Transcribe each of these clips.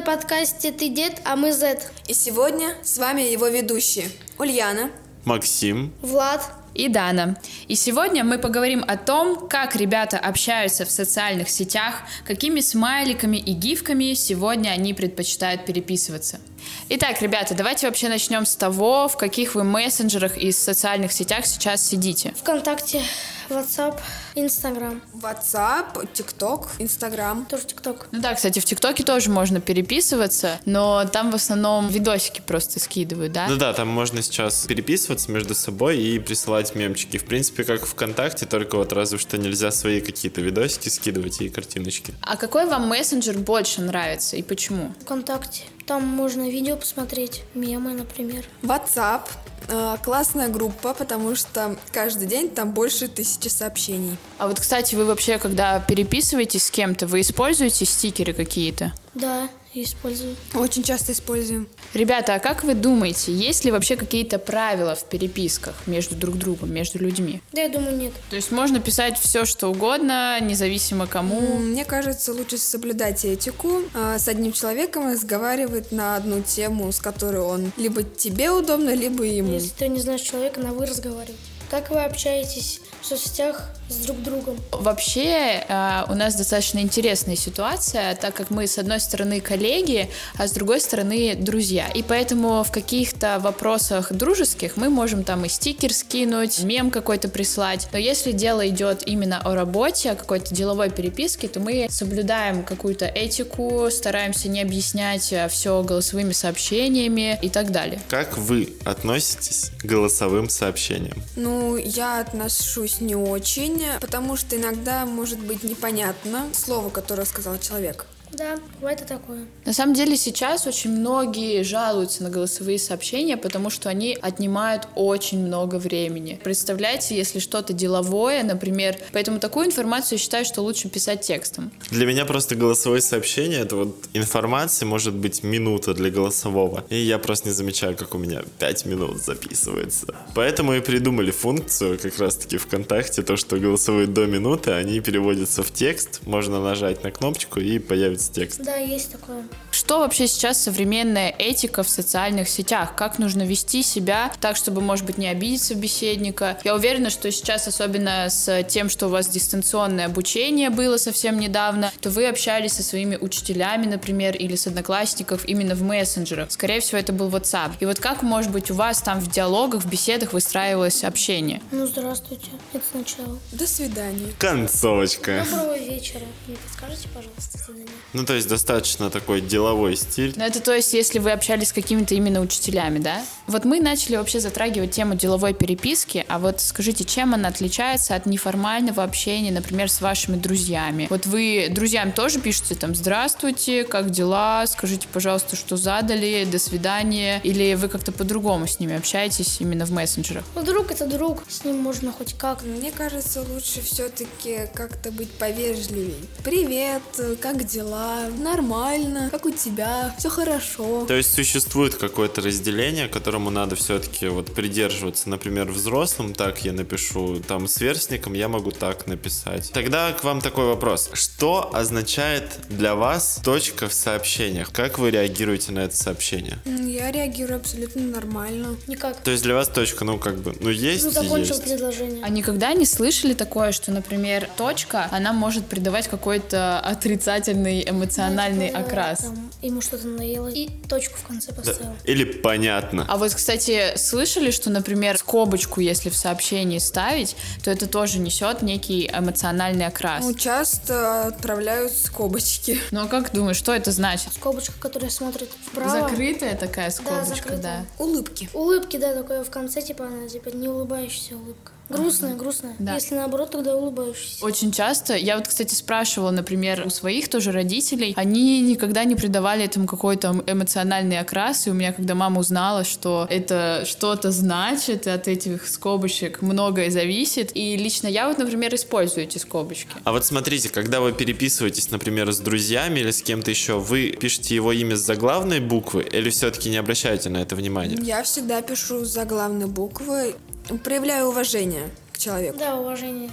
на подкасте «Ты дед, а мы Z». И сегодня с вами его ведущие Ульяна, Максим, Влад. и Дана. И сегодня мы поговорим о том, как ребята общаются в социальных сетях, какими смайликами и гифками сегодня они предпочитают переписываться. Итак, ребята, давайте вообще начнем с того, в каких вы мессенджерах и социальных сетях сейчас сидите. ВКонтакте, WhatsApp, Instagram. WhatsApp, TikTok, Instagram. Тоже ТикТок. Ну да, кстати, в ТикТоке тоже можно переписываться, но там в основном видосики просто скидывают, да? Ну да, там можно сейчас переписываться между собой и присылать мемчики. В принципе, как ВКонтакте, только вот разве что нельзя свои какие-то видосики скидывать и картиночки. А какой вам мессенджер больше нравится и почему? ВКонтакте. Там можно видео посмотреть, мемы, например. WhatsApp. э, Классная группа, потому что каждый день там больше тысячи сообщений. А вот, кстати, вы вообще, когда переписываетесь с кем-то, вы используете стикеры какие-то? Да, использую. Очень часто используем. Ребята, а как вы думаете, есть ли вообще какие-то правила в переписках между друг другом, между людьми? Да, я думаю, нет. То есть можно писать все, что угодно, независимо кому. Мне кажется, лучше соблюдать этику, а, с одним человеком разговаривать на одну тему, с которой он либо тебе удобно, либо ему. Если ты не знаешь человека, на вы разговаривать. Как вы общаетесь в соцсетях с друг другом? Вообще э, у нас достаточно интересная ситуация, так как мы с одной стороны коллеги, а с другой стороны друзья. И поэтому в каких-то вопросах дружеских мы можем там и стикер скинуть, мем какой-то прислать. Но если дело идет именно о работе, о какой-то деловой переписке, то мы соблюдаем какую-то этику, стараемся не объяснять все голосовыми сообщениями и так далее. Как вы относитесь к голосовым сообщениям? Ну, я отношусь не очень, потому что иногда может быть непонятно слово, которое сказал человек. Да, бывает и такое. На самом деле сейчас очень многие жалуются на голосовые сообщения, потому что они отнимают очень много времени. Представляете, если что-то деловое, например, поэтому такую информацию я считаю, что лучше писать текстом. Для меня просто голосовое сообщение, это вот информация, может быть минута для голосового. И я просто не замечаю, как у меня 5 минут записывается. Поэтому и придумали функцию как раз-таки ВКонтакте, то, что голосовые до минуты, они переводятся в текст, можно нажать на кнопочку и появится текст. Да, есть такое. Что вообще сейчас современная этика в социальных сетях? Как нужно вести себя так, чтобы, может быть, не обидеть собеседника? Я уверена, что сейчас, особенно с тем, что у вас дистанционное обучение было совсем недавно, то вы общались со своими учителями, например, или с одноклассников именно в мессенджерах. Скорее всего, это был WhatsApp. И вот как, может быть, у вас там в диалогах, в беседах выстраивалось общение? Ну, здравствуйте. Это сначала. До свидания. Концовочка. Доброго вечера. Не подскажите, пожалуйста, свидание. Ну, то есть достаточно такой деловой стиль. Ну, это то есть, если вы общались с какими-то именно учителями, да? Вот мы начали вообще затрагивать тему деловой переписки, а вот скажите, чем она отличается от неформального общения, например, с вашими друзьями? Вот вы друзьям тоже пишете там «Здравствуйте, как дела? Скажите, пожалуйста, что задали? До свидания». Или вы как-то по-другому с ними общаетесь именно в мессенджерах? Ну, друг это друг. С ним можно хоть как. Мне кажется, лучше все-таки как-то быть повежливей. Привет, как дела? Нормально. Как у тебя? Все хорошо. То есть существует какое-то разделение, которому надо все-таки вот придерживаться. Например, взрослым так я напишу, там сверстникам я могу так написать. Тогда к вам такой вопрос. Что означает для вас точка в сообщениях? Как вы реагируете на это сообщение? Я реагирую абсолютно нормально. Никак. То есть для вас точка, ну как бы, ну есть Ну, закончил есть. предложение. А никогда не слышали такое, что, например, точка, она может придавать какой-то отрицательный эмоциональный Типа, окрас? там, ему что-то надоело. И точку в конце Да. поставил. Или понятно. А вот, кстати, слышали, что, например, скобочку, если в сообщении ставить, то это тоже несет некий эмоциональный окрас. Ну, часто отправляют скобочки. Ну а как думаешь, что это значит? Скобочка, которая смотрит вправо. Закрытая такая скобочка, закрытая. да. Улыбки. Улыбки, да, такое в конце, типа она, типа, не улыбающаяся улыбка. Грустная, грустная. Да. Если наоборот, тогда улыбающаяся. Очень часто, я вот, кстати, спрашивала, например, у своих тоже родителей, они никогда не придавали этому какой-то эмоциональный окрас, и у меня, когда мама узнала, что это что-то значит, от этих скобочек многое зависит, и лично я вот, например, использую эти скобочки. А вот смотрите, когда вы переписываетесь, например, с друзьями или с кем-то еще, вы пишете его имя с заглавной буквы или все-таки не обращаете на это внимания? Я всегда пишу заглавные буквы, проявляю уважение к человеку. Да, уважение.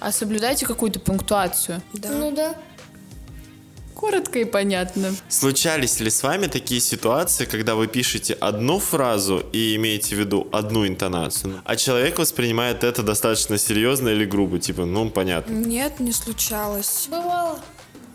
А соблюдайте какую-то пунктуацию. Да. Ну да. Коротко и понятно. Случались ли с вами такие ситуации, когда вы пишете одну фразу и имеете в виду одну интонацию, а человек воспринимает это достаточно серьезно или грубо, типа, ну, понятно. Нет, не случалось. Бывало.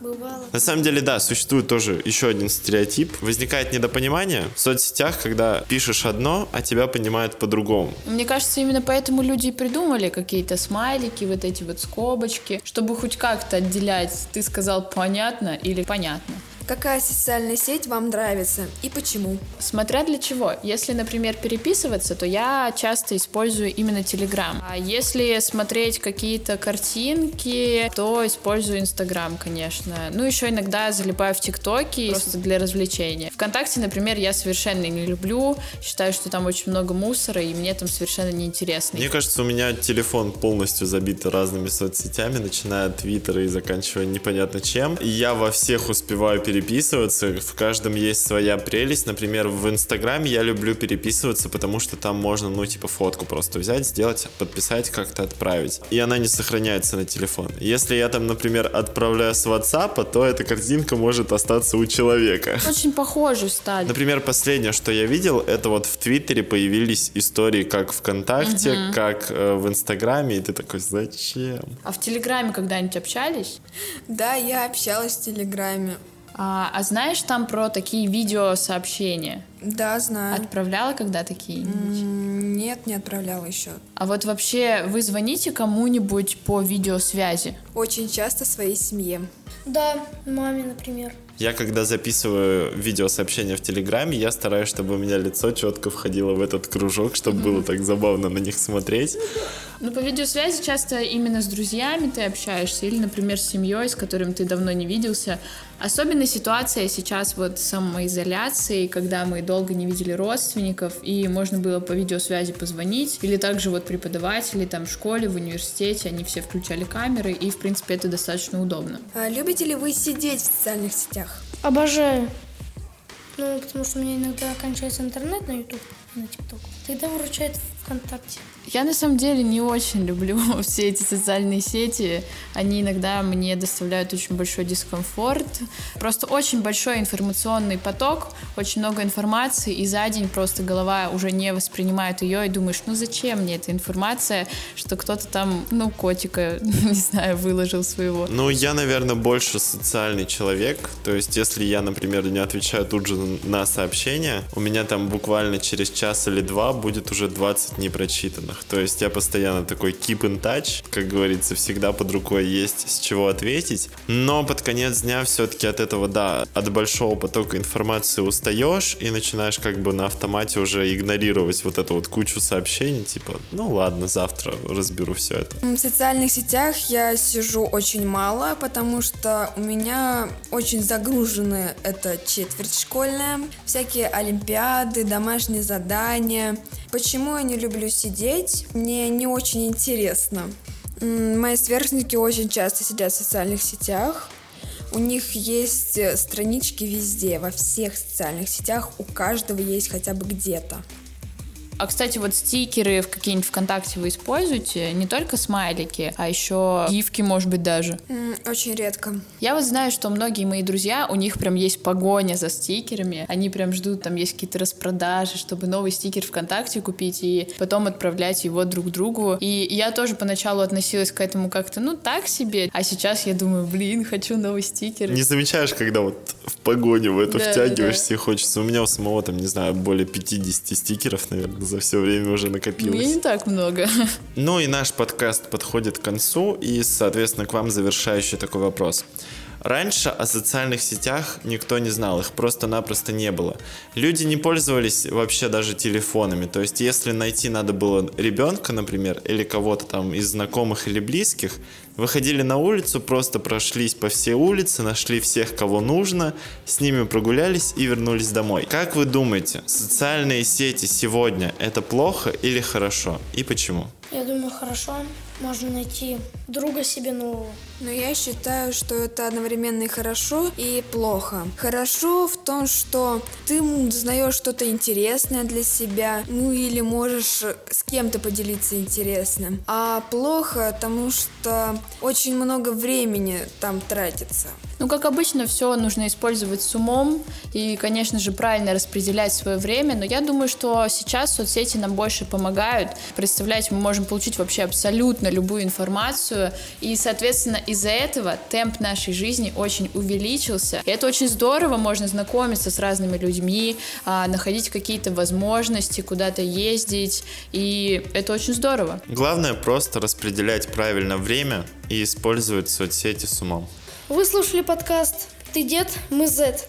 Бывало. На самом деле, да, существует тоже еще один стереотип. Возникает недопонимание в соцсетях, когда пишешь одно, а тебя понимают по-другому. Мне кажется, именно поэтому люди и придумали какие-то смайлики, вот эти вот скобочки, чтобы хоть как-то отделять, ты сказал понятно или понятно. Какая социальная сеть вам нравится и почему? Смотря для чего. Если, например, переписываться, то я часто использую именно Telegram. А если смотреть какие-то картинки, то использую Instagram, конечно. Ну, еще иногда залипаю в ТикТоке просто для развлечения. Вконтакте, например, я совершенно не люблю. Считаю, что там очень много мусора, и мне там совершенно неинтересно. Мне кажется, у меня телефон полностью забит разными соцсетями, начиная от Твиттера и заканчивая непонятно чем. И я во всех успеваю переписываться переписываться. В каждом есть своя прелесть. Например, в Инстаграме я люблю переписываться, потому что там можно, ну, типа, фотку просто взять, сделать, подписать, как-то отправить. И она не сохраняется на телефон. Если я там, например, отправляю с WhatsApp, то эта картинка может остаться у человека. Очень похоже стали. Например, последнее, что я видел, это вот в Твиттере появились истории как ВКонтакте, угу. как э, в Инстаграме, и ты такой, зачем? А в Телеграме когда-нибудь общались? Да, я общалась в Телеграме. А, а знаешь там про такие видеосообщения? Да, знаю. Отправляла когда такие? Нет, не отправляла еще. А вот вообще вы звоните кому-нибудь по видеосвязи? Очень часто своей семье. Да, маме, например. Я когда записываю видеосообщения в Телеграме, я стараюсь, чтобы у меня лицо четко входило в этот кружок, чтобы было так забавно на них смотреть. Ну, по видеосвязи часто именно с друзьями ты общаешься, или, например, с семьей, с которым ты давно не виделся. Особенная ситуация сейчас вот с самоизоляцией, когда мы долго не видели родственников, и можно было по видеосвязи позвонить, или также вот преподаватели там в школе, в университете, они все включали камеры, и, в принципе, это достаточно удобно. А любите ли вы сидеть в социальных сетях? Обожаю. Ну, потому что у меня иногда кончается интернет на YouTube на TikTok. Тогда выручает ВКонтакте. Я на самом деле не очень люблю все эти социальные сети. Они иногда мне доставляют очень большой дискомфорт. Просто очень большой информационный поток, очень много информации, и за день просто голова уже не воспринимает ее, и думаешь, ну зачем мне эта информация, что кто-то там, ну, котика, не знаю, выложил своего. Ну, я, наверное, больше социальный человек. То есть, если я, например, не отвечаю тут же на сообщения, у меня там буквально через час или два будет уже 20 непрочитанных. То есть я постоянно такой keep in touch, как говорится, всегда под рукой есть с чего ответить. Но под конец дня все-таки от этого, да, от большого потока информации устаешь и начинаешь как бы на автомате уже игнорировать вот эту вот кучу сообщений, типа, ну ладно, завтра разберу все это. В социальных сетях я сижу очень мало, потому что у меня очень загружены это четверть школьная, всякие олимпиады, домашние задания. Почему я не люблю сидеть? Мне не очень интересно. Мои сверстники очень часто сидят в социальных сетях. У них есть э, странички везде, во всех социальных сетях, у каждого есть хотя бы где-то. А, кстати, вот стикеры в какие-нибудь ВКонтакте вы используете? Не только смайлики, а еще гифки, может быть, даже? Очень редко. Я вот знаю, что многие мои друзья, у них прям есть погоня за стикерами. Они прям ждут, там есть какие-то распродажи, чтобы новый стикер ВКонтакте купить и потом отправлять его друг другу. И я тоже поначалу относилась к этому как-то, ну, так себе. А сейчас я думаю, блин, хочу новый стикер. Не замечаешь, когда вот в погоню в эту да, втягиваешься да. и хочется. У меня у самого там, не знаю, более 50 стикеров, наверное, за все время уже накопилось. Мне не так много. Ну и наш подкаст подходит к концу, и, соответственно, к вам завершающий такой вопрос. Раньше о социальных сетях никто не знал, их просто-напросто не было. Люди не пользовались вообще даже телефонами. То есть, если найти надо было ребенка, например, или кого-то там из знакомых или близких, выходили на улицу, просто прошлись по всей улице, нашли всех, кого нужно, с ними прогулялись и вернулись домой. Как вы думаете, социальные сети сегодня это плохо или хорошо? И почему? Я думаю, хорошо можно найти друга себе нового. Но я считаю, что это одновременно и хорошо, и плохо. Хорошо в том, что ты узнаешь что-то интересное для себя, ну или можешь с кем-то поделиться интересным. А плохо, потому что очень много времени там тратится. Ну, как обычно, все нужно использовать с умом и, конечно же, правильно распределять свое время, но я думаю, что сейчас соцсети нам больше помогают. Представлять мы можем получить вообще абсолютно любую информацию, и, соответственно, из-за этого темп нашей жизни очень увеличился. И это очень здорово, можно знакомиться с разными людьми, а, находить какие-то возможности, куда-то ездить, и это очень здорово. Главное просто распределять правильно время и использовать соцсети с умом. Вы слушали подкаст «Ты дед, мы Z».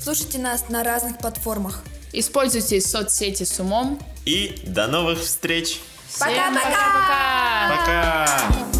Слушайте нас на разных платформах. Используйте соцсети с умом. И до новых встреч! Всем пока-пока! Пока!